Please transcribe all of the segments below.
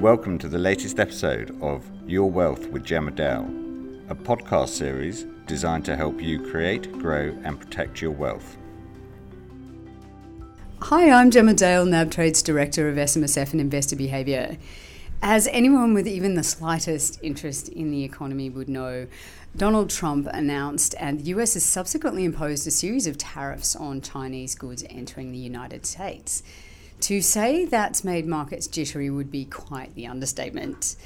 Welcome to the latest episode of Your Wealth with Gemma Dale, a podcast series designed to help you create, grow, and protect your wealth. Hi, I'm Gemma Dale, nabtrade's Director of SMSF and Investor Behaviour. As anyone with even the slightest interest in the economy would know, Donald Trump announced and the US has subsequently imposed a series of tariffs on Chinese goods entering the United States. To say that's made markets jittery would be quite the understatement.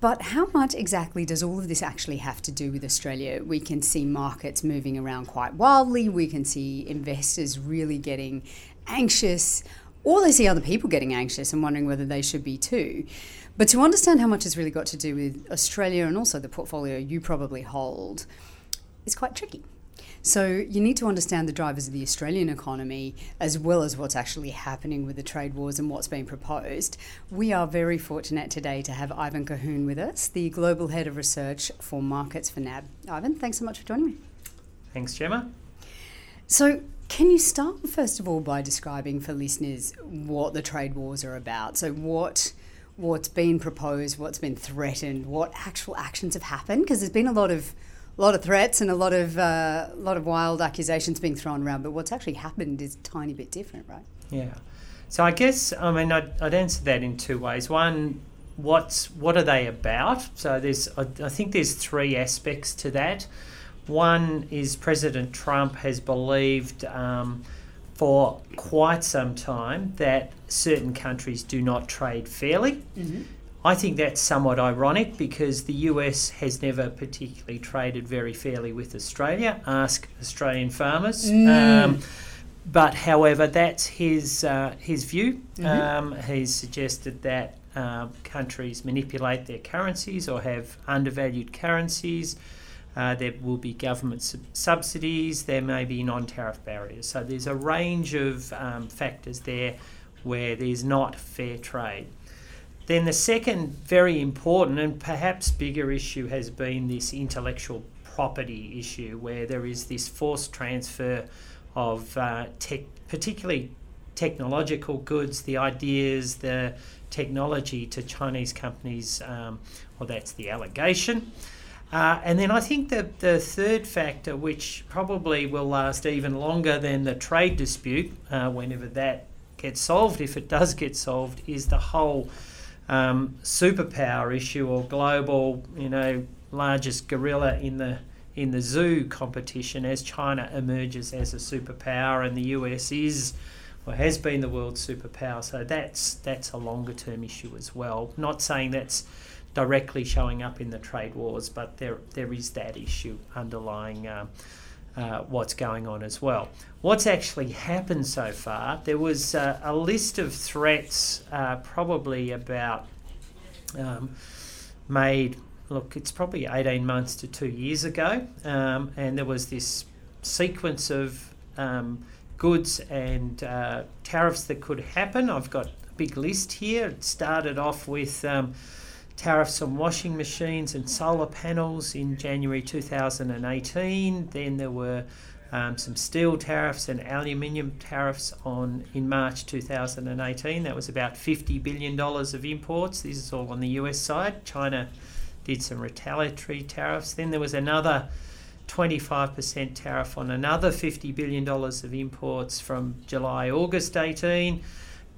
But how much exactly does all of this actually have to do with Australia? We can see markets moving around quite wildly. We can see investors really getting anxious, or they see other people getting anxious and wondering whether they should be too. But to understand how much has really got to do with Australia and also the portfolio you probably hold is quite tricky. So you need to understand the drivers of the Australian economy as well as what's actually happening with the trade wars and what's being proposed. We are very fortunate today to have Ivan Colhoun with us, the Global Head of Research for Markets for NAB. Ivan, thanks so much for joining me. Thanks, Gemma. So, can you start first of all by describing for listeners what the trade wars are about? So, what what's been proposed, what's been threatened, what actual actions have happened? Because there's been a lot of a lot of threats and a lot of uh, a lot of wild accusations being thrown around, but what's actually happened is a tiny bit different, right? Yeah. So I guess I mean I'd, I'd answer that in two ways. One, what's what are they about? So there's I, I think there's three aspects to that. One is President Trump has believed um, for quite some time that certain countries do not trade fairly. Mm-hmm. I think that's somewhat ironic because the US has never particularly traded very fairly with Australia. Ask Australian farmers. Mm. Um, but however, that's his uh, his view. Mm-hmm. Um, he's suggested that uh, countries manipulate their currencies or have undervalued currencies. Uh, there will be government sub- subsidies. There may be non-tariff barriers. So there's a range of um, factors there where there's not fair trade. Then the second very important and perhaps bigger issue has been this intellectual property issue, where there is this forced transfer of uh, tech, particularly technological goods, the ideas, the technology to Chinese companies. Um, well, that's the allegation. Uh, and then I think that the third factor, which probably will last even longer than the trade dispute, uh, whenever that gets solved, if it does get solved, is the whole um, superpower issue or global, you know, largest gorilla in the in the zoo competition as China emerges as a superpower and the US is or has been the world superpower. So that's that's a longer term issue as well. Not saying that's directly showing up in the trade wars, but there there is that issue underlying. Uh, uh, what's going on as well. What's actually happened so far? There was uh, a list of threats, uh, probably about um, made. Look, it's probably 18 months to two years ago, um, and there was this sequence of um, goods and uh, tariffs that could happen. I've got a big list here. It started off with um, tariffs on washing machines and solar panels in January 2018. Then there were um, some steel tariffs and aluminium tariffs on in March 2018. That was about 50 billion dollars of imports. This is all on the US side. China did some retaliatory tariffs. Then there was another 25% tariff on another 50 billion dollars of imports from July August 18.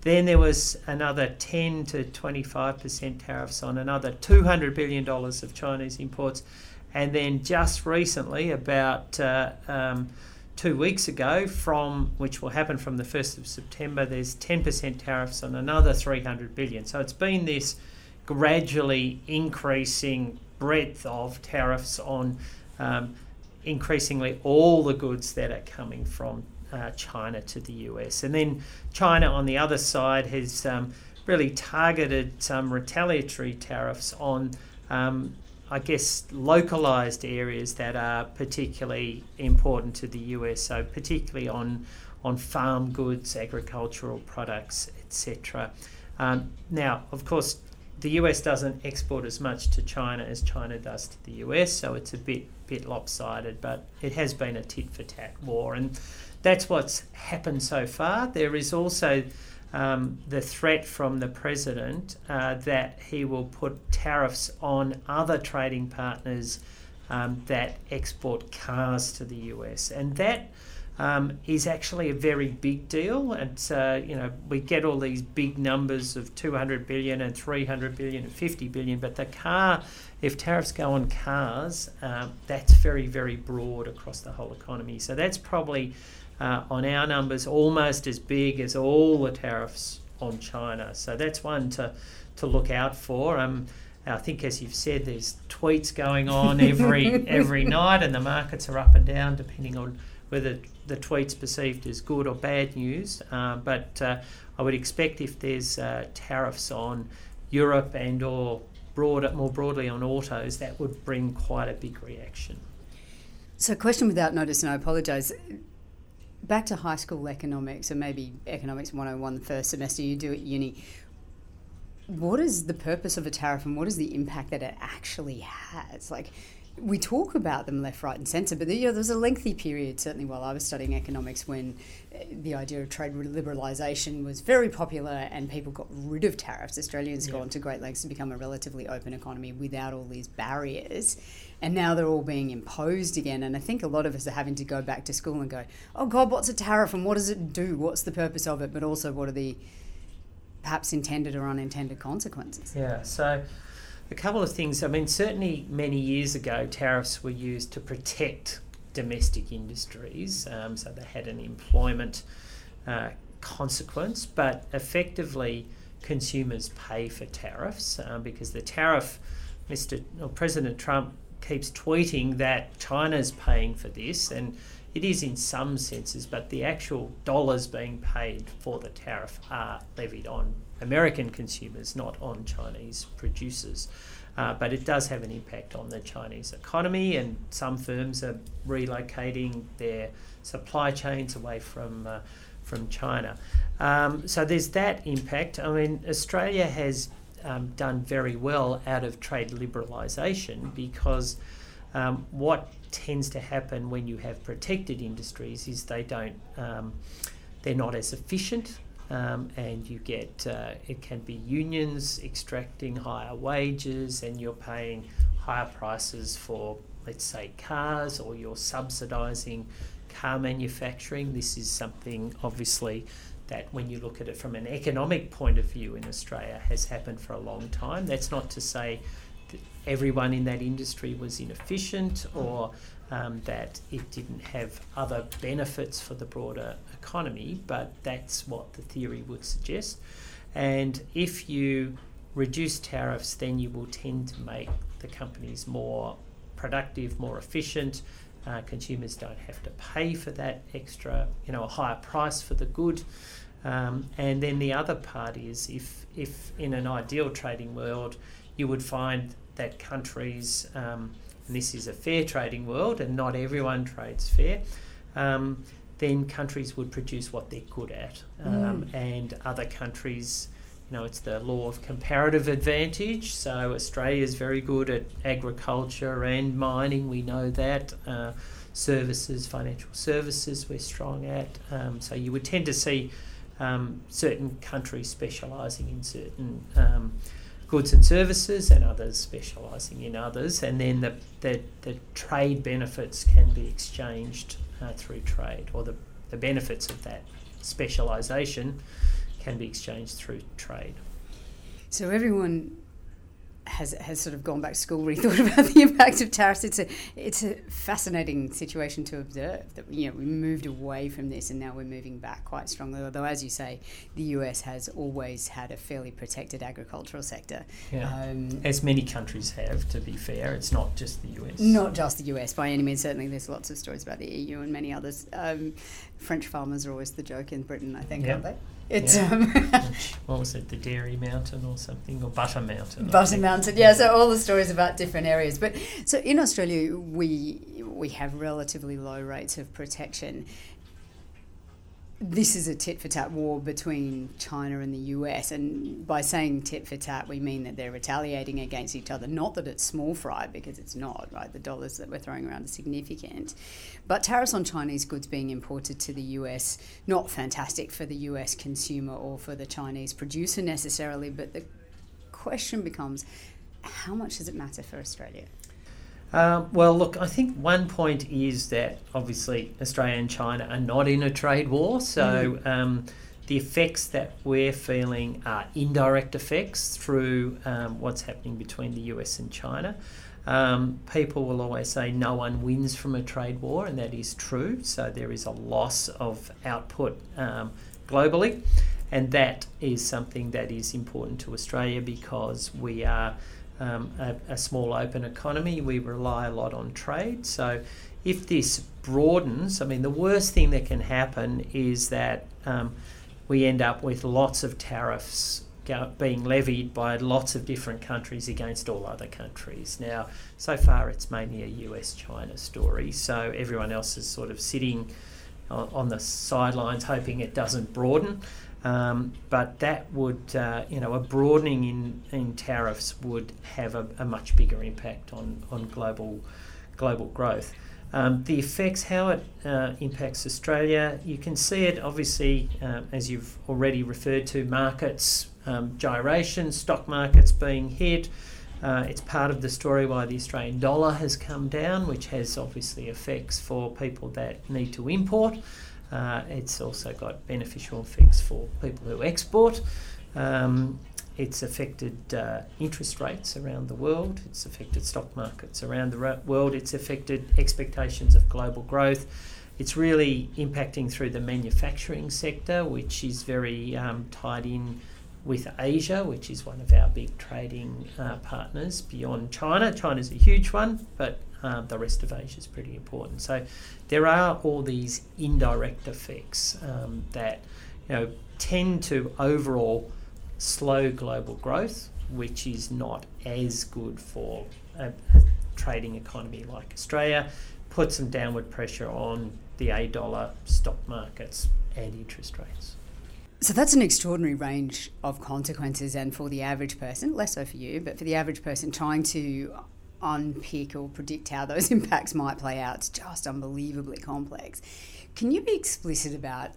Then there was another 10 to 25% tariffs on another $200 billion of Chinese imports. And then just recently, about uh, um, two weeks ago, from which will happen from the 1st of September, there's 10% tariffs on another 300 billion. So it's been this gradually increasing breadth of tariffs on um, increasingly all the goods that are coming from uh, China to the US. And then China on the other side has um, really targeted some retaliatory tariffs on, um, I guess, localized areas that are particularly important to the US. So, particularly on, on farm goods, agricultural products, etc. Um, now, of course, the US doesn't export as much to China as China does to the US, so it's a bit bit lopsided. But it has been a tit for tat war, and that's what's happened so far. There is also um, the threat from the president uh, that he will put tariffs on other trading partners um, that export cars to the US, and that. Um, is actually a very big deal. And, uh, you know, we get all these big numbers of 200 billion and 300 billion and 50 billion, but the car, if tariffs go on cars, um, that's very, very broad across the whole economy. So that's probably uh, on our numbers almost as big as all the tariffs on China. So that's one to, to look out for. Um, I think, as you've said, there's tweets going on every every night, and the markets are up and down depending on whether the tweet's perceived as good or bad news. Uh, but uh, I would expect if there's uh, tariffs on Europe and or broader, more broadly on autos, that would bring quite a big reaction. So, question without notice, and I apologise back to high school economics, or maybe economics 101 the first semester you do at uni. What is the purpose of a tariff and what is the impact that it actually has? Like, we talk about them left, right, and centre, but you know, there was a lengthy period, certainly while I was studying economics, when the idea of trade liberalisation was very popular and people got rid of tariffs. Australians yeah. gone to great lengths to become a relatively open economy without all these barriers and now they're all being imposed again. And I think a lot of us are having to go back to school and go, oh God, what's a tariff and what does it do? What's the purpose of it? But also, what are the perhaps intended or unintended consequences? Yeah, so a couple of things. I mean, certainly many years ago, tariffs were used to protect domestic industries, um, so they had an employment uh, consequence, but effectively, consumers pay for tariffs uh, because the tariff, Mr. Or President Trump keeps tweeting that China's paying for this, and it is in some senses, but the actual dollars being paid for the tariff are levied on American consumers, not on Chinese producers. Uh, but it does have an impact on the Chinese economy, and some firms are relocating their supply chains away from uh, from China. Um, so there's that impact. I mean, Australia has um, done very well out of trade liberalisation because um, what tends to happen when you have protected industries is they don't um, they're not as efficient um, and you get uh, it can be unions extracting higher wages and you're paying higher prices for let's say cars or you're subsidizing car manufacturing. This is something obviously that when you look at it from an economic point of view in Australia has happened for a long time. That's not to say that everyone in that industry was inefficient or um, that it didn't have other benefits for the broader economy, but that's what the theory would suggest. And if you reduce tariffs, then you will tend to make the companies more productive, more efficient. Uh, consumers don't have to pay for that extra, you know, a higher price for the good. Um, and then the other part is if, if in an ideal trading world, you would find that countries, um, and this is a fair trading world and not everyone trades fair, um, then countries would produce what they're good at. Um, mm. And other countries, you know, it's the law of comparative advantage. So Australia is very good at agriculture and mining, we know that. Uh, services, financial services, we're strong at. Um, so you would tend to see um, certain countries specialising in certain um, goods and services and others specialising in others, and then the, the, the trade benefits can be exchanged uh, through trade, or the, the benefits of that specialisation can be exchanged through trade. So everyone has has sort of gone back to school, rethought about the impact of tariffs. It's a it's a fascinating situation to observe that you know we moved away from this and now we're moving back quite strongly. Although, as you say, the US has always had a fairly protected agricultural sector. Yeah. Um, as many countries have, to be fair, it's not just the US. Not just the US by any means. Certainly, there's lots of stories about the EU and many others. Um, French farmers are always the joke in Britain, I think, yep. aren't they? It's yeah. um, what was it, the Dairy Mountain or something, or Butter Mountain? Butter Mountain, yeah. So all the stories about different areas, but so in Australia we we have relatively low rates of protection. This is a tit for tat war between China and the US. And by saying tit for tat, we mean that they're retaliating against each other. Not that it's small fry, because it's not, right? The dollars that we're throwing around are significant. But tariffs on Chinese goods being imported to the US, not fantastic for the US consumer or for the Chinese producer necessarily, but the question becomes how much does it matter for Australia? Uh, well, look, I think one point is that obviously Australia and China are not in a trade war, so mm. um, the effects that we're feeling are indirect effects through um, what's happening between the US and China. Um, people will always say no one wins from a trade war, and that is true. So there is a loss of output um, globally, and that is something that is important to Australia because we are um, a, a, small open economy. We rely a lot on trade. So if this broadens, I mean, the worst thing that can happen is that um, we end up with lots of tariffs being levied by lots of different countries against all other countries. Now, so far it's mainly a US China story, so everyone else is sort of sitting on, on the sidelines hoping it doesn't broaden. Um, but that would, uh, you know, a broadening in, in tariffs would have a, a much bigger impact on, on global global growth. Um, the effects, how it uh, impacts Australia, you can see it obviously, uh, as you've already referred to, markets, um, gyrations, stock markets being hit. Uh, it's part of the story why the Australian dollar has come down, which has obviously effects for people that need to import. Uh, it's also got beneficial effects for people who export. Um, it's affected uh, interest rates around the world. It's affected stock markets around the world. It's affected expectations of global growth. It's really impacting through the manufacturing sector, which is very um, tied in with Asia, which is one of our big trading uh, partners beyond China. China's a huge one, but uh, the rest of Asia is pretty important. So there are all these indirect effects um, that you know tend to overall slow global growth, which is not as good for a trading economy like Australia. put some downward pressure on the A dollar stock markets and interest rates. So that's an extraordinary range of consequences, and for the average person, less so for you, but for the average person trying to unpick or predict how those impacts might play out. It's just unbelievably complex. Can you be explicit about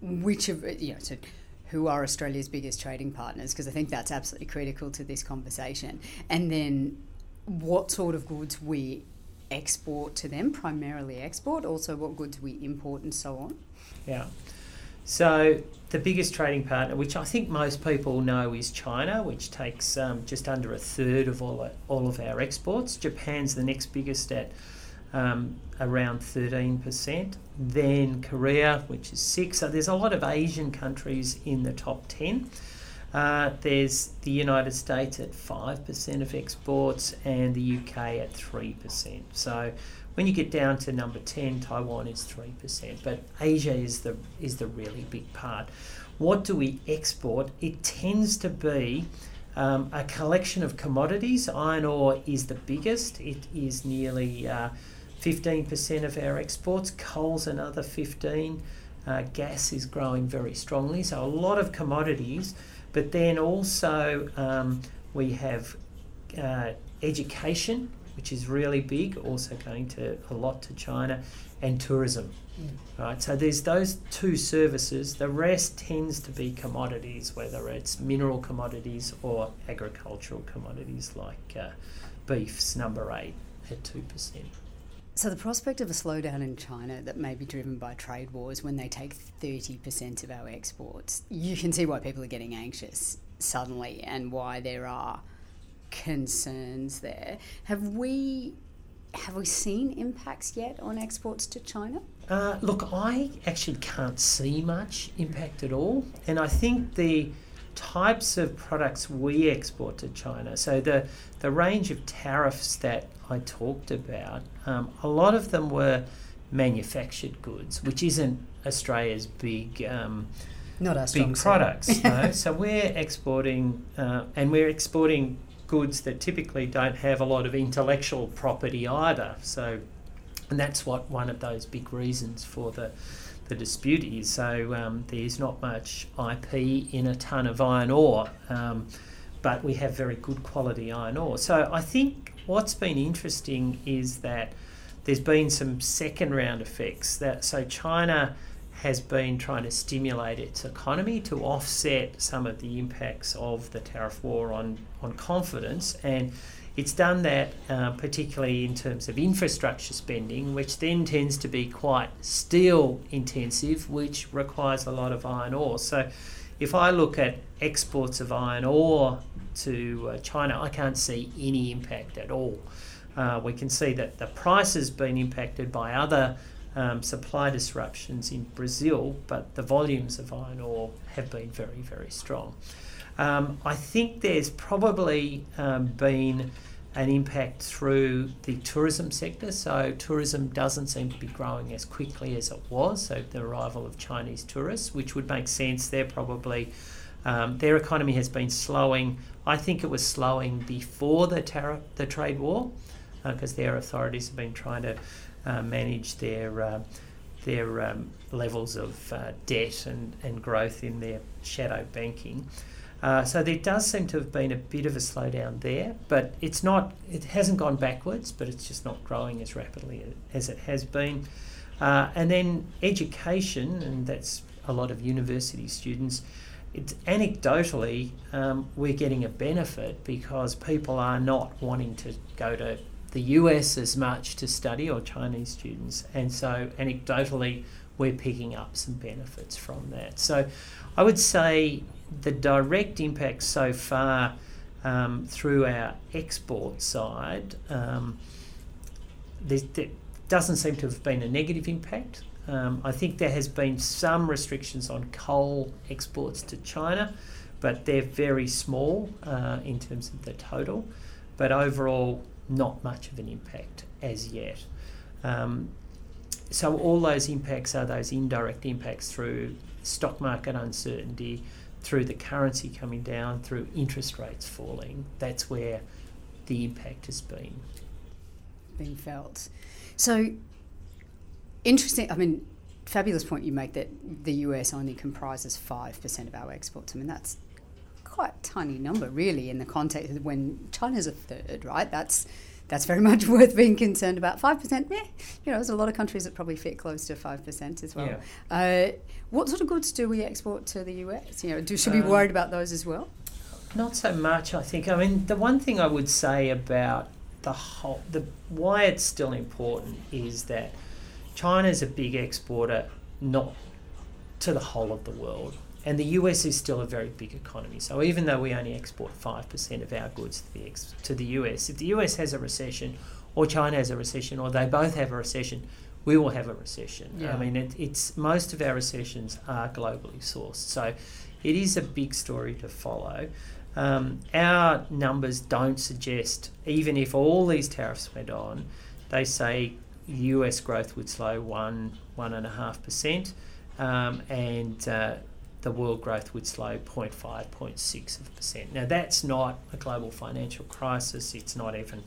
which of you know so who are Australia's biggest trading partners? Because I think that's absolutely critical to this conversation. And then what sort of goods we export to them, primarily export, also what goods we import and so on. Yeah. So the biggest trading partner, which I think most people know, is China, which takes um, just under a third of all all of our exports. Japan's the next biggest at um, around 13%. Then Korea, which is six. So there's a lot of Asian countries in the top 10. Uh, there's the United States at 5% of exports and the UK at 3%. So when you get down to number 10, Taiwan is 3%, but Asia is the, is the really big part. What do we export? It tends to be um, a collection of commodities. Iron ore is the biggest, it is nearly uh, 15% of our exports, coal's another 15 uh, gas is growing very strongly, so a lot of commodities, but then also um, we have uh, education which is really big, also going to a lot to China, and tourism. Mm. Right, so there's those two services. The rest tends to be commodities, whether it's mineral commodities or agricultural commodities like uh, beef's number eight at two percent. So the prospect of a slowdown in China that may be driven by trade wars when they take 30% of our exports, you can see why people are getting anxious suddenly and why there are concerns there. Have we have we seen impacts yet on exports to China? Uh, look, I actually can't see much impact at all, and I think the types of products we export to China, so the the range of tariffs that I talked about, um, a lot of them were manufactured goods, which isn't Australia's big. Um, not our big products. no? So we're exporting, uh, and we're exporting goods that typically don't have a lot of intellectual property either. So, and that's what one of those big reasons for the the dispute is. So um, there's not much IP in a ton of iron ore, um, but we have very good quality iron ore. So I think what's been interesting is that there's been some second round effects. That so China has been trying to stimulate its economy to offset some of the impacts of the tariff war on on confidence and it's done that uh, particularly in terms of infrastructure spending, which then tends to be quite steel intensive, which requires a lot of iron ore. So, if I look at exports of iron ore to uh, China, I can't see any impact at all. Uh, we can see that the price has been impacted by other um, supply disruptions in Brazil, but the volumes of iron ore have been very, very strong. Um, I think there's probably um, been an impact through the tourism sector. So, tourism doesn't seem to be growing as quickly as it was. So, the arrival of Chinese tourists, which would make sense, they're probably. Um, their economy has been slowing. I think it was slowing before the tariff, the trade war, because uh, their authorities have been trying to uh, manage their uh, their um, levels of uh, debt and, and growth in their shadow banking. Uh, so there does seem to have been a bit of a slowdown there, but it's not. It hasn't gone backwards, but it's just not growing as rapidly as it has been. Uh, and then education, and that's a lot of university students. It's anecdotally, um, we're getting a benefit because people are not wanting to go to the US as much to study, or Chinese students, and so anecdotally, we're picking up some benefits from that. So I would say the direct impact so far um, through our export side, um, there, doesn't seem to have been a negative impact. Um, I think there has been some restrictions on coal exports to China, but they're very small uh, in terms of the total. But overall, not much of an impact as yet. Um, so all those impacts are those indirect impacts through stock market uncertainty, through the currency coming down, through interest rates falling. That's where the impact has been. Being felt. So, interesting. I mean, fabulous point you make that the US only comprises 5% of our exports. I mean, that's quite a tiny number, really, in the context of when China's a third, right? That's that's very much worth being concerned about. Five percent, yeah, you know, there's a lot of countries that probably fit close to five percent as well. Yeah. Uh, what sort of goods do we export to the US? You know, do, should we be um, worried about those as well? Not so much, I think. I mean, the one thing I would say about the whole, the why it's still important is that China is a big exporter, not to the whole of the world. And the US is still a very big economy. So even though we only export 5% of our goods to the, ex- to the US, if the US has a recession or China has a recession or they both have a recession, we will have a recession. Yeah. I mean, it, it's most of our recessions are globally sourced. So it is a big story to follow. Um, our numbers don't suggest, even if all these tariffs went on, they say US growth would slow one, one and a half percent. Um, and uh, the world growth would slow 0.5, 0.6%. Now, that's not a global financial crisis, it's not even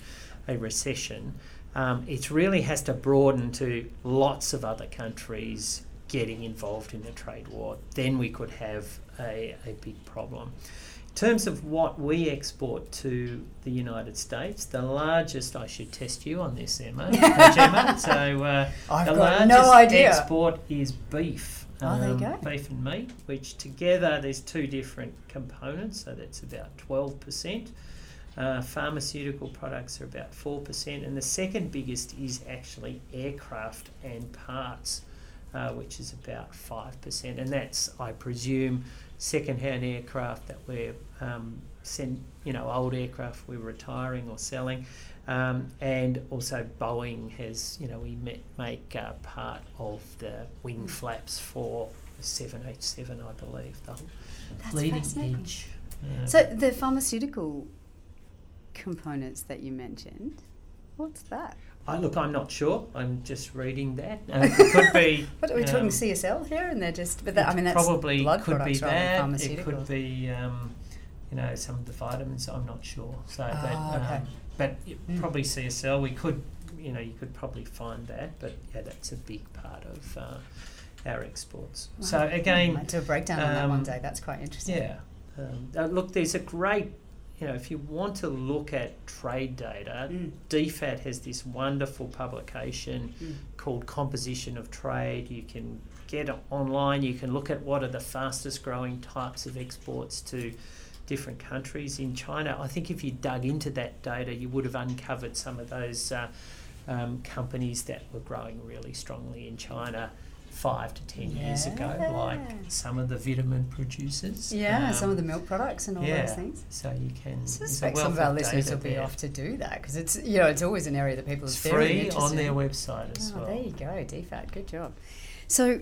a recession. Um, it really has to broaden to lots of other countries getting involved in the trade war. Then we could have a, a big problem. In terms of what we export to the United States, the largest, I should test you on this, Emma, Gemma. So, uh, the largest no export is beef. Oh, there you um, go. Beef and meat, which together there's two different components, so that's about 12%. Uh, pharmaceutical products are about 4%, and the second biggest is actually aircraft and parts, uh, which is about 5%. And that's, I presume, second-hand aircraft that we're um, send, you know, old aircraft we're retiring or selling. Um, and also Boeing has, you know, we make uh, part of the wing hmm. flaps for the 787, I believe, the That's leading edge. Yeah. So the pharmaceutical components that you mentioned, what's that? I look, I'm not sure. I'm just reading that. Uh, it could be. what are we um, talking CSL here? And they're just, but that, I mean, that's probably blood could be that. It could be, um, you know, some of the vitamins. I'm not sure. So, oh, but, okay. Um, but mm. probably CSL. We could, you know, you could probably find that. But yeah, that's a big part of uh, our exports. So again, Might do a breakdown on that um, one day. That's quite interesting. yeah. Um, uh, look, there's a great, you know, if you want to look at trade data, Mm. DFAT has this wonderful publication Mm. called Composition of Trade. You can get online, you can look at what are the fastest growing types of exports to different countries. In China, I think if you dug into that data, you would have uncovered some of those uh, um, companies that were growing really strongly in China five to ten years ago, like some of the vitamin producers. Yeah, some Um, of the milk products and all yeah, those things. So you can. I suspect some of our listeners will be there. off to do that because it's you know it's always an area that people are It's very free interested on their website as Oh, well. there you go, DFAT. Good job. So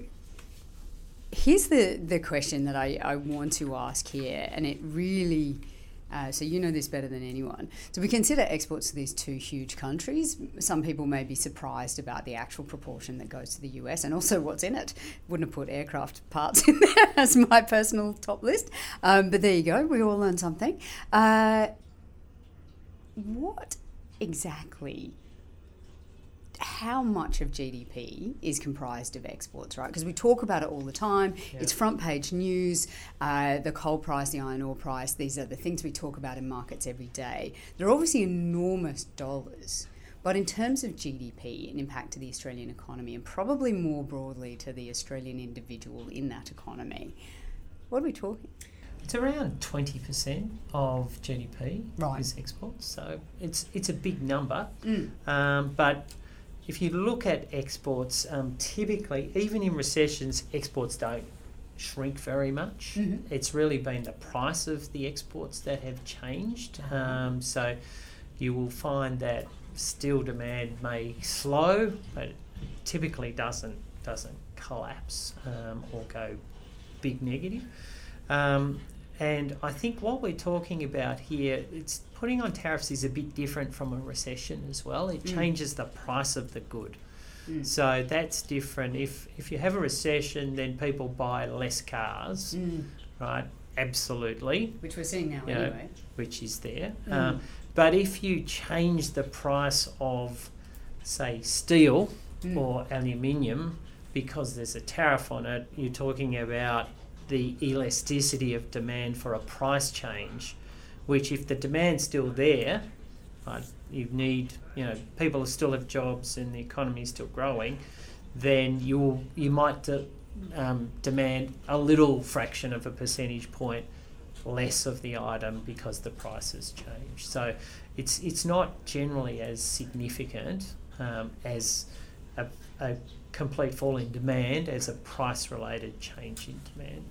here's the, the question that I, I want to ask here, and it really, uh, so you know this better than anyone. So we consider exports to these two huge countries. Some people may be surprised about the actual proportion that goes to the US and also what's in it. Wouldn't have put aircraft parts in there as my personal top list, um, but there you go. We all learned something. Uh, what exactly how much of GDP is comprised of exports, right? Because we talk about it all the time. Yeah. It's front page news. Uh, the coal price, the iron ore price, these are the things we talk about in markets every day. They're obviously enormous dollars. But in terms of GDP and impact to the Australian economy, and probably more broadly to the Australian individual in that economy, what are we talking? It's around twenty percent of GDP Right. is exports, so it's it's a big number. Mm. Um, but if you look at exports, um, typically, even in recessions, exports don't shrink very much. Mhm. It's really been the price of the exports that have changed. Uh-huh. Um, so you will find that steel demand may slow, but typically doesn't doesn't collapse um, or go big negative. Um, and I think what we're talking about here, it's putting on tariffs is a bit different from a recession as well. It Mm. changes the price of the good. Mm. So that's different. If if you have a recession, then people buy less cars, Mm. right? Absolutely, Which we're seeing now anyway. which is there. Um, but if you change the price of, say, steel Mm. or aluminium because there's a tariff on it, you're talking about the elasticity of demand for a price change, which if the demand's still there, right, you need, you know, people still have jobs and the economy is still growing, then you you might de- um, demand a little fraction of a percentage point less of the item because the price has changed. So it's it's not generally as significant um, as a, a complete fall in demand as a price related change in demand.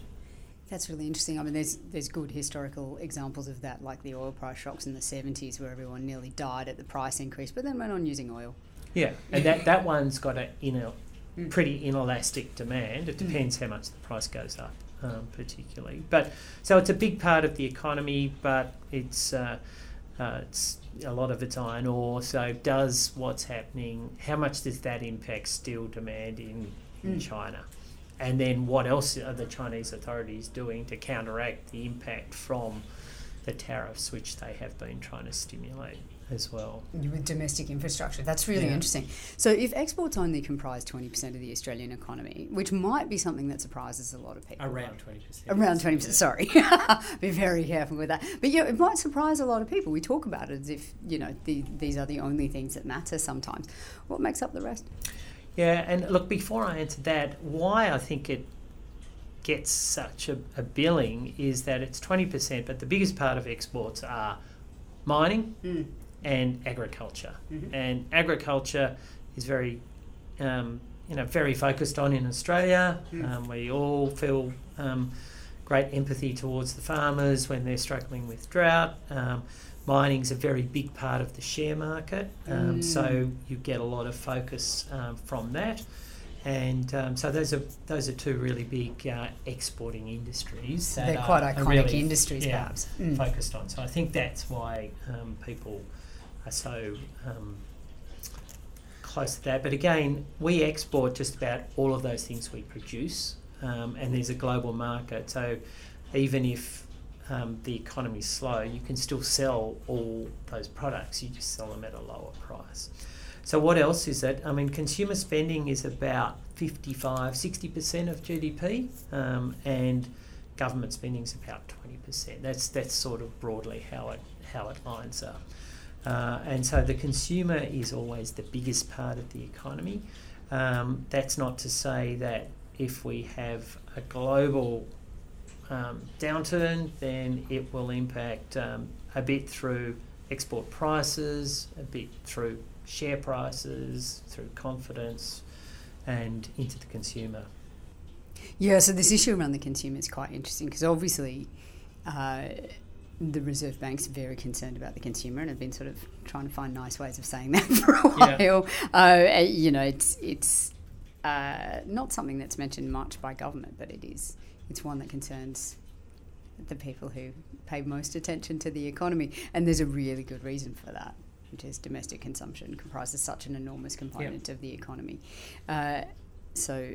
That's really interesting. I mean, there's there's good historical examples of that, like the oil price shocks in the 70s, where everyone nearly died at the price increase, but then went on using oil. Yeah, and that, that one's got a inner, Mm. pretty inelastic demand. It Mm. depends how much the price goes up, um, particularly. But so it's a big part of the economy, but it's uh, uh, it's a lot of it's iron ore. So does what's happening? How much does that impact steel demand in, in Mm. China? And then what else are the Chinese authorities doing to counteract the impact from the tariffs, which they have been trying to stimulate as well? With domestic infrastructure. That's really Yeah. interesting. So, if exports only comprise 20% of the Australian economy, which might be something that surprises a lot of people. Around 20%. Around 20%, sorry. be very careful with that. But yeah, it might surprise a lot of people. We talk about it as if, you know, the, these are the only things that matter sometimes. What makes up the rest? Yeah, and look, before I answer that, why I think it gets such a, a billing is that it's 20%, but the biggest part of exports are mining Mm. And agriculture. Mhm. And agriculture is very, um, you know, very focused on in Australia. Mm. Um, we all feel um, great empathy towards the farmers when they're struggling with drought. Um, mining's a very big part of the share market, um, Mm. so you get a lot of focus um, from that. And um, so those are those are two really big uh, exporting industries. that They're quite are iconic really, industries, yeah, perhaps. Mm. focused on. So I think that's why um, people are so um, close to that. But again, we export just about all of those things we produce, um, and there's a global market. So even if um, the economy's slow, you can still sell all those products. You just sell them at a lower price. so what else is it? I mean, consumer spending is about 55, 60% of GDP, um, and government spending is about 20%. That's that's sort of broadly how it how it lines up. Uh, and so the consumer is always the biggest part of the economy. Um, that's not to say that if we have a global um, downturn, then it will impact um, a bit through export prices, a bit through share prices, through confidence, and into the consumer. Yeah, so this issue around the consumer is quite interesting because obviously uh, the Reserve Bank's very concerned about the consumer and have been sort of trying to find nice ways of saying that for a while. Yeah. Uh, you know, it's it's uh, not something that's mentioned much by government, but it is. It's one that concerns the people who pay most attention to the economy, and there's a really good reason for that, which is domestic consumption comprises such an enormous component of the economy. Uh, so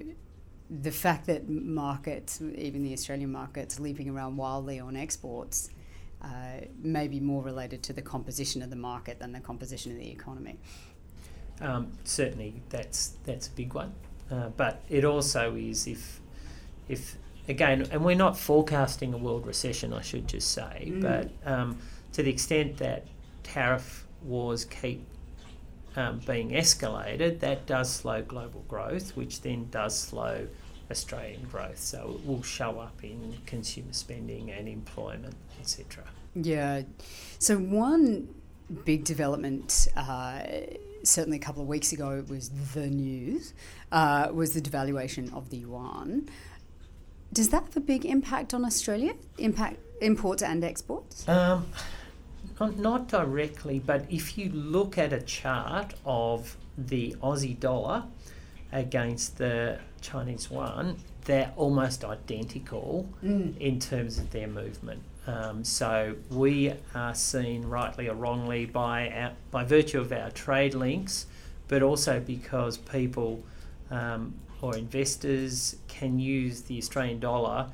the fact that markets, even the Australian markets, leaping around wildly on exports, uh, may be more related to the composition of the market than the composition of the economy. Um, certainly, that's that's a big one, uh, but it also is if if again, and we're not forecasting a world recession, I should just say, mm. but um, to the extent that tariff wars keep um, being escalated, that does slow global growth, which then does slow Australian growth. So it will show up in consumer spending and employment, etc. Yeah. So one big development. Uh, certainly a couple of weeks ago was the news uh, was the devaluation of the yuan does that have a big impact on australia impact imports and exports um, not, not directly but if you look at a chart of the aussie dollar against the Chinese yuan, they're almost identical mm. in terms of their movement. Um, so we are seen rightly or wrongly by our, by virtue of our trade links, but also because people um, or investors can use the Australian dollar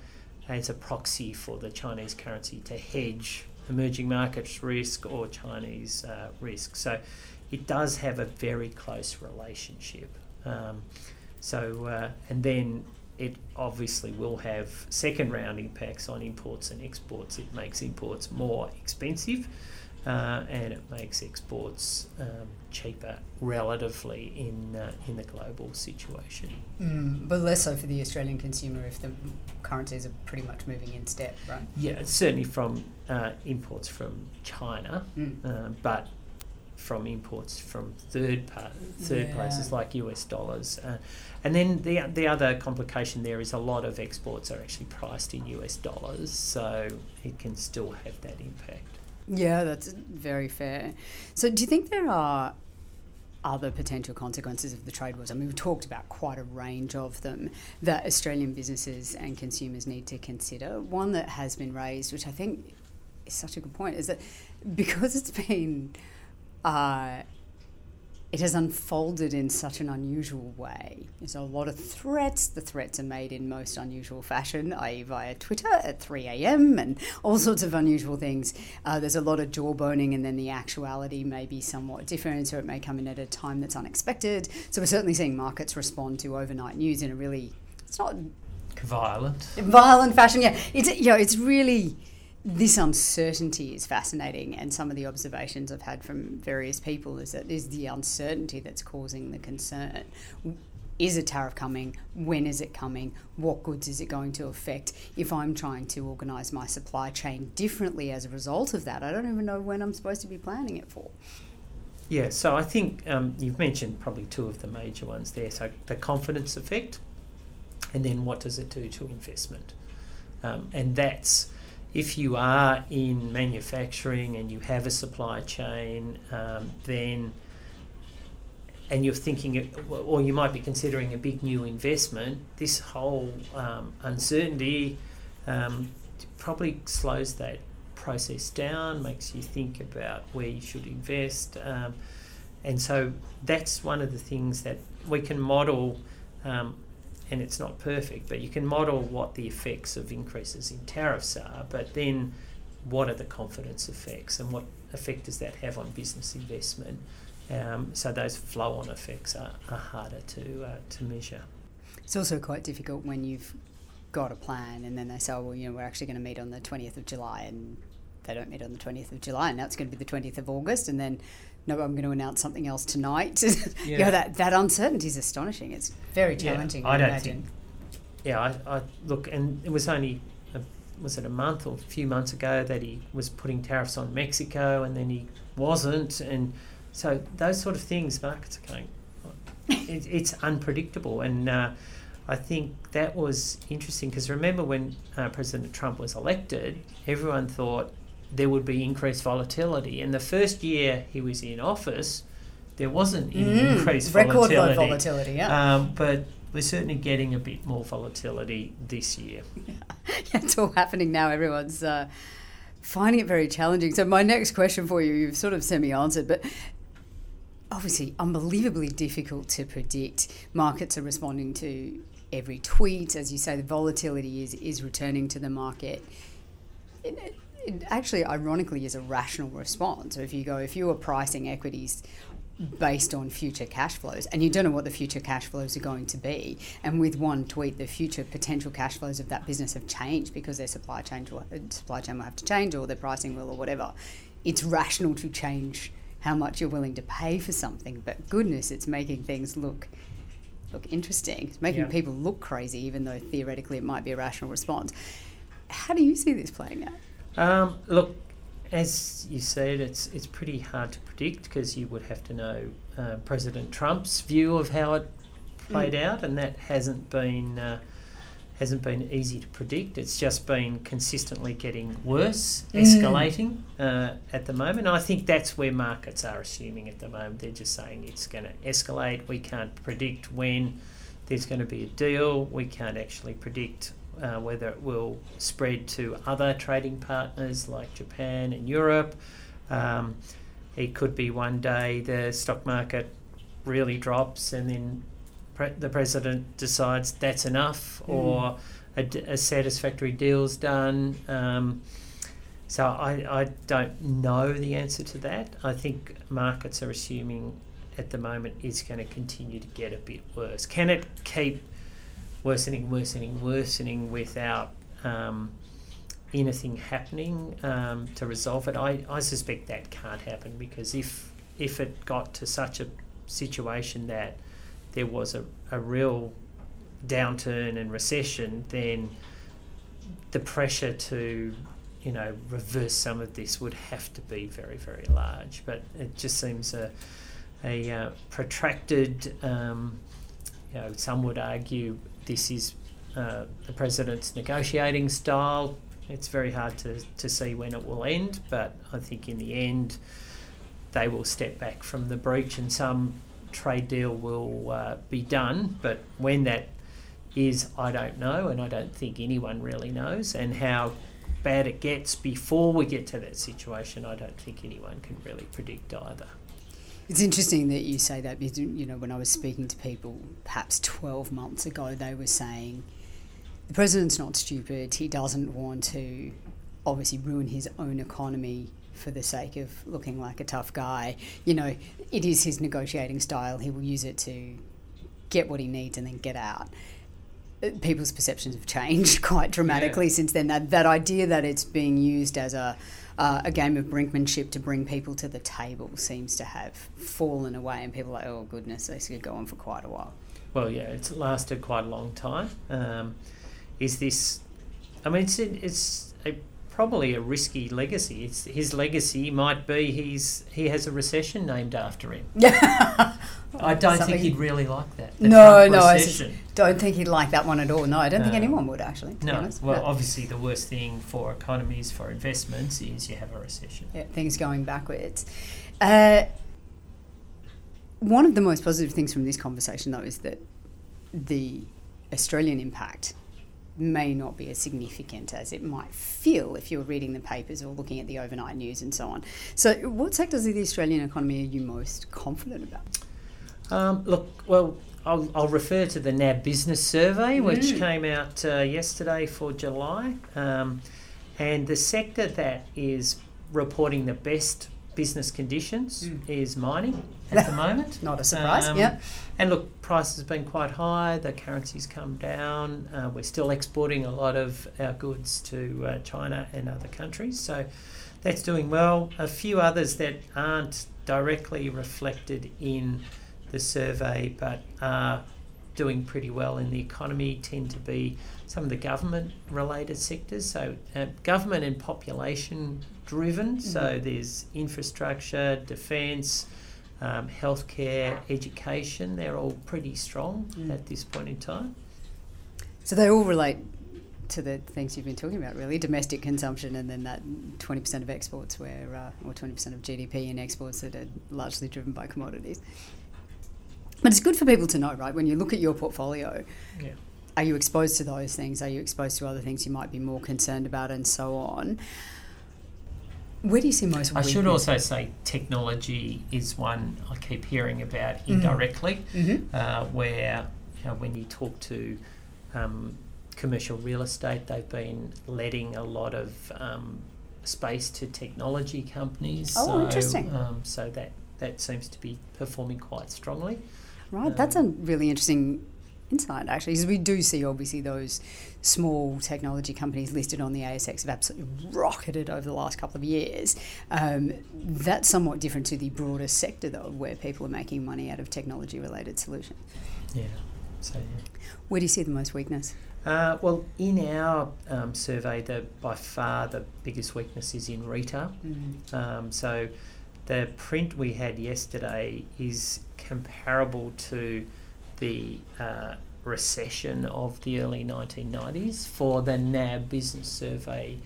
as a proxy for the Chinese currency to hedge emerging markets risk or Chinese uh, risk. So it does have a very close relationship. Um, so, uh, and then it obviously will have second round impacts on imports and exports. It makes imports more expensive uh, and it makes exports um, cheaper relatively in, uh, in the global situation. Mm, but less so for the Australian consumer if the currencies are pretty much moving in step, right? Yeah, certainly from uh, imports from China, mm. but from imports from third part, third yeah. places like US dollars. Uh, and then the the other complication there is a lot of exports are actually priced in US dollars, so it can still have that impact. Yeah, that's very fair. So, do you think there are other potential consequences of the trade wars? I mean, we've talked about quite a range of them that Australian businesses and consumers need to consider. One that has been raised, which I think is such a good point, is that because it's been uh, it has unfolded in such an unusual way. There's a lot of threats. The threats are made in most unusual fashion, i.e., via Twitter at 3 a.m. and all sorts of unusual things. Uh, there's a lot of jawboning, and then the actuality may be somewhat different, so it may come in at a time that's unexpected. So we're certainly seeing markets respond to overnight news in a really, it's not violent, violent fashion. Yeah, it's you know, it's really this uncertainty is fascinating, and some of the observations I've had from various people is that is the uncertainty that's causing the concern. Is a tariff coming? When is it coming? What goods is it going to affect? If I'm trying to organise my supply chain differently as a result of that, I don't even know when I'm supposed to be planning it for. Yeah, so I think um, you've mentioned probably two of the major ones there. So the confidence effect, and then what does it do to investment? Um, and that's if you are in manufacturing and you have a supply chain, um, then and you're thinking, or you might be considering a big new investment, this whole um, uncertainty um, probably slows that process down, makes you think about where you should invest. Um, and so that's one of the things that we can model um, and it's not perfect, but you can model what the effects of increases in tariffs are, but then what are the confidence effects and what effect does that have on business investment? Um, so those flow-on effects are, are harder to uh, to measure. It's also quite difficult when you've got a plan and then they say, oh, well, you know, we're actually going to meet on the 20th of July and they don't meet on the 20th of July and now it's going to be the 20th of August and then no, I'm going to announce something else tonight. yeah. you know, that, that uncertainty is astonishing. It's very challenging. Yeah, I, don't imagine. think. Yeah, I, I look, and it was only a, was it a month or a few months ago that he was putting tariffs on Mexico, and then he wasn't, and so those sort of things, markets are going. It, it's unpredictable, and uh, I think that was interesting because remember when uh, President Trump was elected, everyone thought there would be increased volatility. And the first year he was in office, there wasn't any mm, increased volatility. Record volatility, yeah. Um, but we're certainly getting a bit more volatility this year. Yeah, yeah it's all happening now. Everyone's uh, finding it very challenging. So my next question for you, you've sort of semi-answered, but obviously unbelievably difficult to predict. Markets are responding to every tweet, as you say. The volatility is is returning to the market. It, it actually, ironically, is a rational response. So if you go, if you are pricing equities based on future cash flows and you don't know what the future cash flows are going to be and with one tweet the future potential cash flows of that business have changed because their supply chain will, supply chain will have to change or their pricing will or whatever it's rational to change how much you're willing to pay for something but goodness it's making things look look interesting it's making yeah. people look crazy even though theoretically it might be a rational response how do you see this playing out um, look, as you said, it's it's pretty hard to predict because you would have to know uh, President Trump's view of how it played mm. out, and that hasn't been uh, hasn't been easy to predict. It's just been consistently getting worse, mm. escalating uh, at the moment. I think that's where markets are assuming at the moment. They're just saying it's going to escalate. We can't predict when there's going to be a deal. We can't actually predict uh, whether it will spread to other trading partners like Japan and Europe. Um, it could be one day the stock market really drops and then pre- the president decides that's enough mm. or a, a, satisfactory deal's done. Um, so I, I don't know the answer to that. I think markets are assuming at the moment it's going to continue to get a bit worse. Can it keep worsening, worsening, worsening without um, anything happening um, to resolve it. I, I suspect that can't happen because if if it got to such a situation that there was a, a real downturn and recession, then the pressure to you know reverse some of this would have to be very very large. But it just seems a a uh, protracted. Um, you know, some would argue this is uh, the president's negotiating style. It's very hard to, to see when it will end, but I think in the end they will step back from the breach and some trade deal will uh, be done. But when that is, I don't know, and I don't think anyone really knows. And how bad it gets before we get to that situation, I don't think anyone can really predict either. It's interesting that you say that because, you know, when I was speaking to people perhaps 12 months ago, they were saying the president's not stupid. He doesn't want to obviously ruin his own economy for the sake of looking like a tough guy. You know, it is his negotiating style. He will use it to get what he needs and then get out. Uh, people's perceptions have changed quite dramatically yeah. since then. That, that idea that it's being used as a uh, a game of brinkmanship to bring people to the table seems to have fallen away, and people are like, oh goodness, this could go on for quite a while. Well, yeah, it's lasted quite a long time. Um, is this? I mean, it's it's a, probably a risky legacy. It's his legacy might be he's he has a recession named after him. I don't Something. think he'd really like that. No, no, I don't think he'd like that one at all. No, I don't think anyone would actually. no, well, no. obviously the worst thing for economies for investments is you have a recession. Yeah, things going backwards. Uh, one of the most positive things from this conversation, though, is that the Australian impact may not be as significant as it might feel if you're reading the papers or looking at the overnight news and so on. So, what sectors of the Australian economy are you most confident about? Um, look, well, I'll, I'll, refer to the NAB Business Survey, which mm. came out uh, yesterday for July. Um, and the sector that is reporting the best business conditions is mining at the moment. Not a surprise. Um, yeah. And look, prices have been quite high. The currency's come down. Uh, we're still exporting a lot of our goods to uh, China and other countries, so that's doing well. A few others that aren't directly reflected in the survey, but are doing pretty well in the economy, tend to be some of the government-related sectors. So, uh, government and population driven. So there's infrastructure, defence um, healthcare, education, they're all pretty strong Mm. at this point in time. So they all relate to the things you've been talking about, really domestic consumption, and then that 20% of exports, where uh, or 20% of GDP in exports that are largely driven by commodities. But it's good for people to know, right? When you look at your portfolio, Yeah. are you exposed to those things? Are you exposed to other things you might be more concerned about, and so on? Where do you see most? I should also say technology is one I keep hearing about Mm-hmm. indirectly, Mhm. uh, where you know, when you talk to um, commercial real estate, they've been letting a lot of um, space to technology companies. Oh, so, interesting. Um, so that that seems to be performing quite strongly. Right, that's a really interesting insight, actually, because we do see obviously those small technology companies listed on the ASX have absolutely rocketed over the last couple of years. Um, that's somewhat different to the broader sector, though, where people are making money out of technology related solutions. Yeah. So yeah. Where do you see the most weakness? Uh, well, in our um, survey, the by far the biggest weakness is in retail. Um, so, the print we had yesterday is comparable to the uh, recession of the early 1990s for the NAB Business Survey.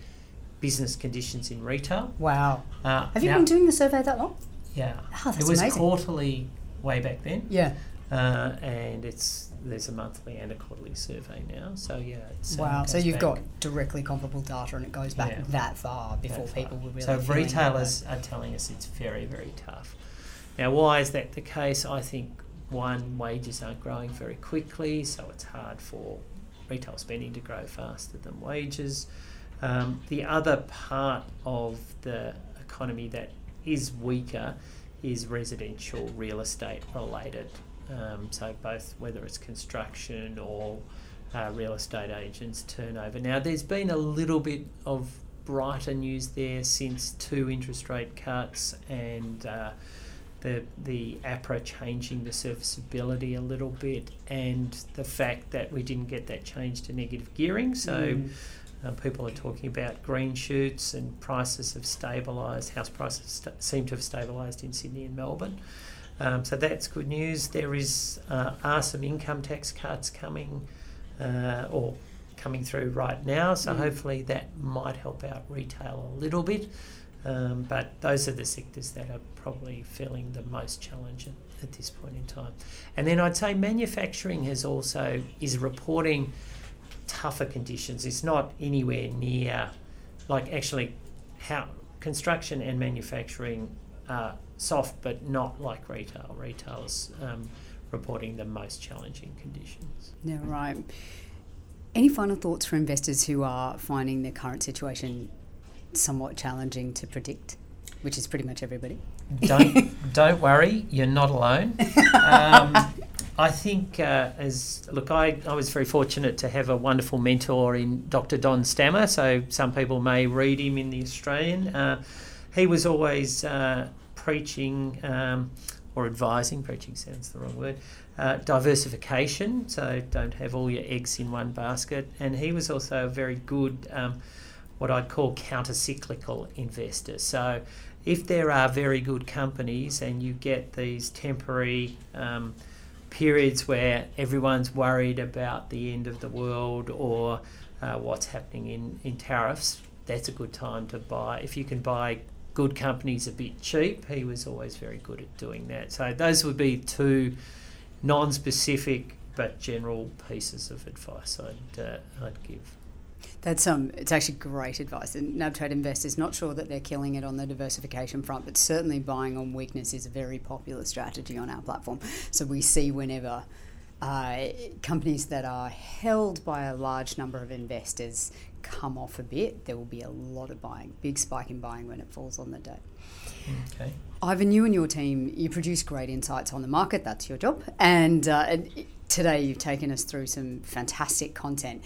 Business conditions in retail. Wow. Uh, Have you now- been doing the survey that long? Yeah, Oh, that's it was amazing. quarterly way back then, Yeah. uh, and it's there's a monthly and a quarterly survey now. So yeah, Wow. So you've back- got directly comparable data and it goes back Yeah. that far before that people far. were really So retailers are telling us it's very, very tough. Now, why is that the case? I think one, wages aren't growing very quickly, so it's hard for retail spending to grow faster than wages. Um, the other part of the economy that is weaker is residential real estate related. Um, so both whether it's construction or uh, real estate agents turnover. Now there's been a little bit of brighter news there since two interest rate cuts and uh, the the APRA changing the serviceability a little bit and the fact that we didn't get that change to negative gearing. So Mm. uh, people are talking about green shoots and prices have stabilised. House prices st- seem to have stabilised in Sydney and Melbourne. Um, so that's good news. There is uh, are some income tax cuts coming uh, or coming through right now. So Mm. hopefully that might help out retail a little bit. Um, but those are the sectors that are probably feeling the most challenge at, at this point in time. And then I'd say manufacturing has also is reporting tougher conditions. It's not anywhere near like actually how construction and manufacturing are soft, but not like retail. Retail's um, reporting the most challenging conditions. Yeah, right. Any final thoughts for investors who are finding their current situation somewhat challenging to predict, which is pretty much everybody? Don't don't worry, you're not alone. Um, I think uh, as look, I, I was very fortunate to have a wonderful mentor in Dr. Don Stammer. So some people may read him in the Australian. Uh, he was always uh, preaching um, or advising. Preaching sounds the wrong word. Uh, diversification. So don't have all your eggs in one basket. And he was also a very good. Um, what I'd call counter cyclical investors. So, if there are very good companies and you get these temporary um, periods where everyone's worried about the end of the world or uh, what's happening in, in tariffs, that's a good time to buy. If you can buy good companies a bit cheap, he was always very good at doing that. So, those would be two non specific but general pieces of advice I'd, uh, I'd give. That's um, it's actually great advice. And nabtrade investors not sure that they're killing it on the diversification front, but certainly buying on weakness is a very popular strategy on our platform. So we see whenever uh, companies that are held by a large number of investors come off a bit, there will be a lot of buying, big spike in buying when it falls on the day. Okay. Ivan, you and your team, you produce great insights on the market. That's your job. And, uh, and today you've taken us through some fantastic content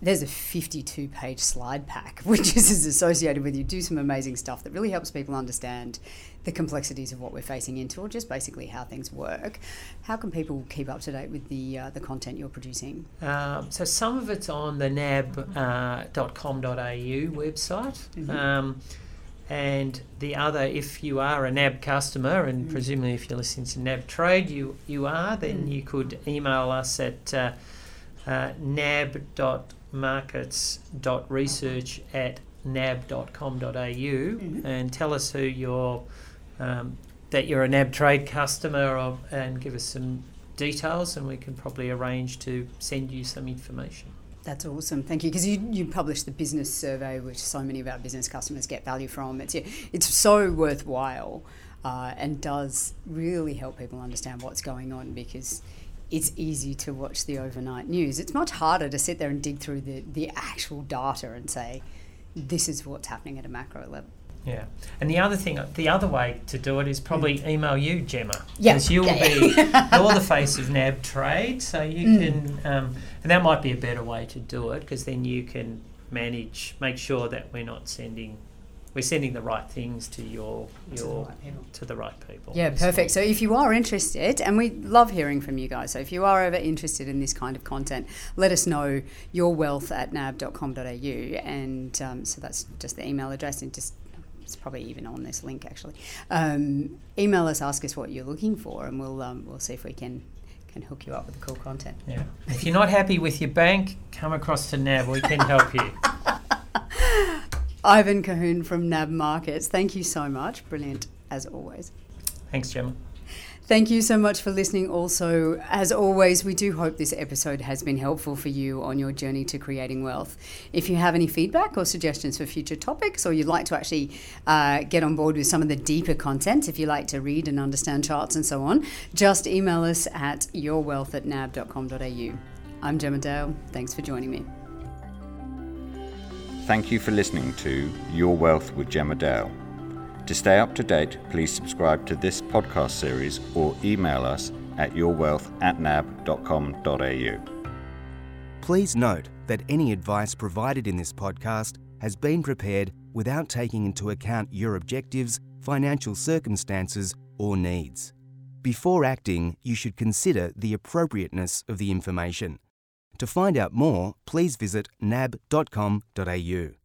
there's a 52 page slide pack which is associated with you do some amazing stuff that really helps people understand the complexities of what we're facing into or just basically how things work how can people keep up to date with the uh, the content you're producing um, so some of it's on the nab.com.au uh, website mm-hmm. um, and the other, if you are a NAB customer, and mm. presumably if you're listening to nabtrade, you, you are, then mm. you could email us at uh, uh, nab.com markets.research at nab.com.au mm-hmm. and tell us who you're um, that you're a nabtrade customer or, and give us some details and we can probably arrange to send you some information. That's awesome. Thank you. Because you, you published the business survey, which so many of our business customers get value from. It's, it's so worthwhile uh, and does really help people understand what's going on because it's easy to watch the overnight news. It's much harder to sit there and dig through the, the actual data and say, this is what's happening at a macro level. Yeah, and the other thing, the other way to do it is probably mm. email you, Gemma. Yeah, because you'll yeah. be you're the face of nabtrade, so you mm. can, um, and that might be a better way to do it because then you can manage, make sure that we're not sending we're sending the right things to your your to the right people. To the right people yeah, perfect. So if you are interested, and we love hearing from you guys. So if you are ever interested in this kind of content, let us know your wealth at nab.com.au, and um, so that's just the email address, and just it's probably even on this link actually. Um, email us, ask us what you're looking for, and we'll um, we'll see if we can can hook you up with the cool content. Yeah. If you're not happy with your bank, come across to NAB. We can help you. Ivan Colhoun from NAB Markets. Thank you so much. Brilliant as always. Thanks, Gemma. Thank you so much for listening. Also, as always, we do hope this episode has been helpful for you on your journey to creating wealth. If you have any feedback or suggestions for future topics, or you'd like to actually uh, get on board with some of the deeper content, if you like to read and understand charts and so on, just email us at yourwealth. I'm Gemma Dale. Thanks for joining me. Thank you for listening to Your Wealth with Gemma Dale. To stay up to date, please subscribe to this podcast series or email us at yourwealth at nab.com.au. Please note that any advice provided in this podcast has been prepared without taking into account your objectives, financial circumstances, or needs. Before acting, you should consider the appropriateness of the information. To find out more, please visit nab.com.au.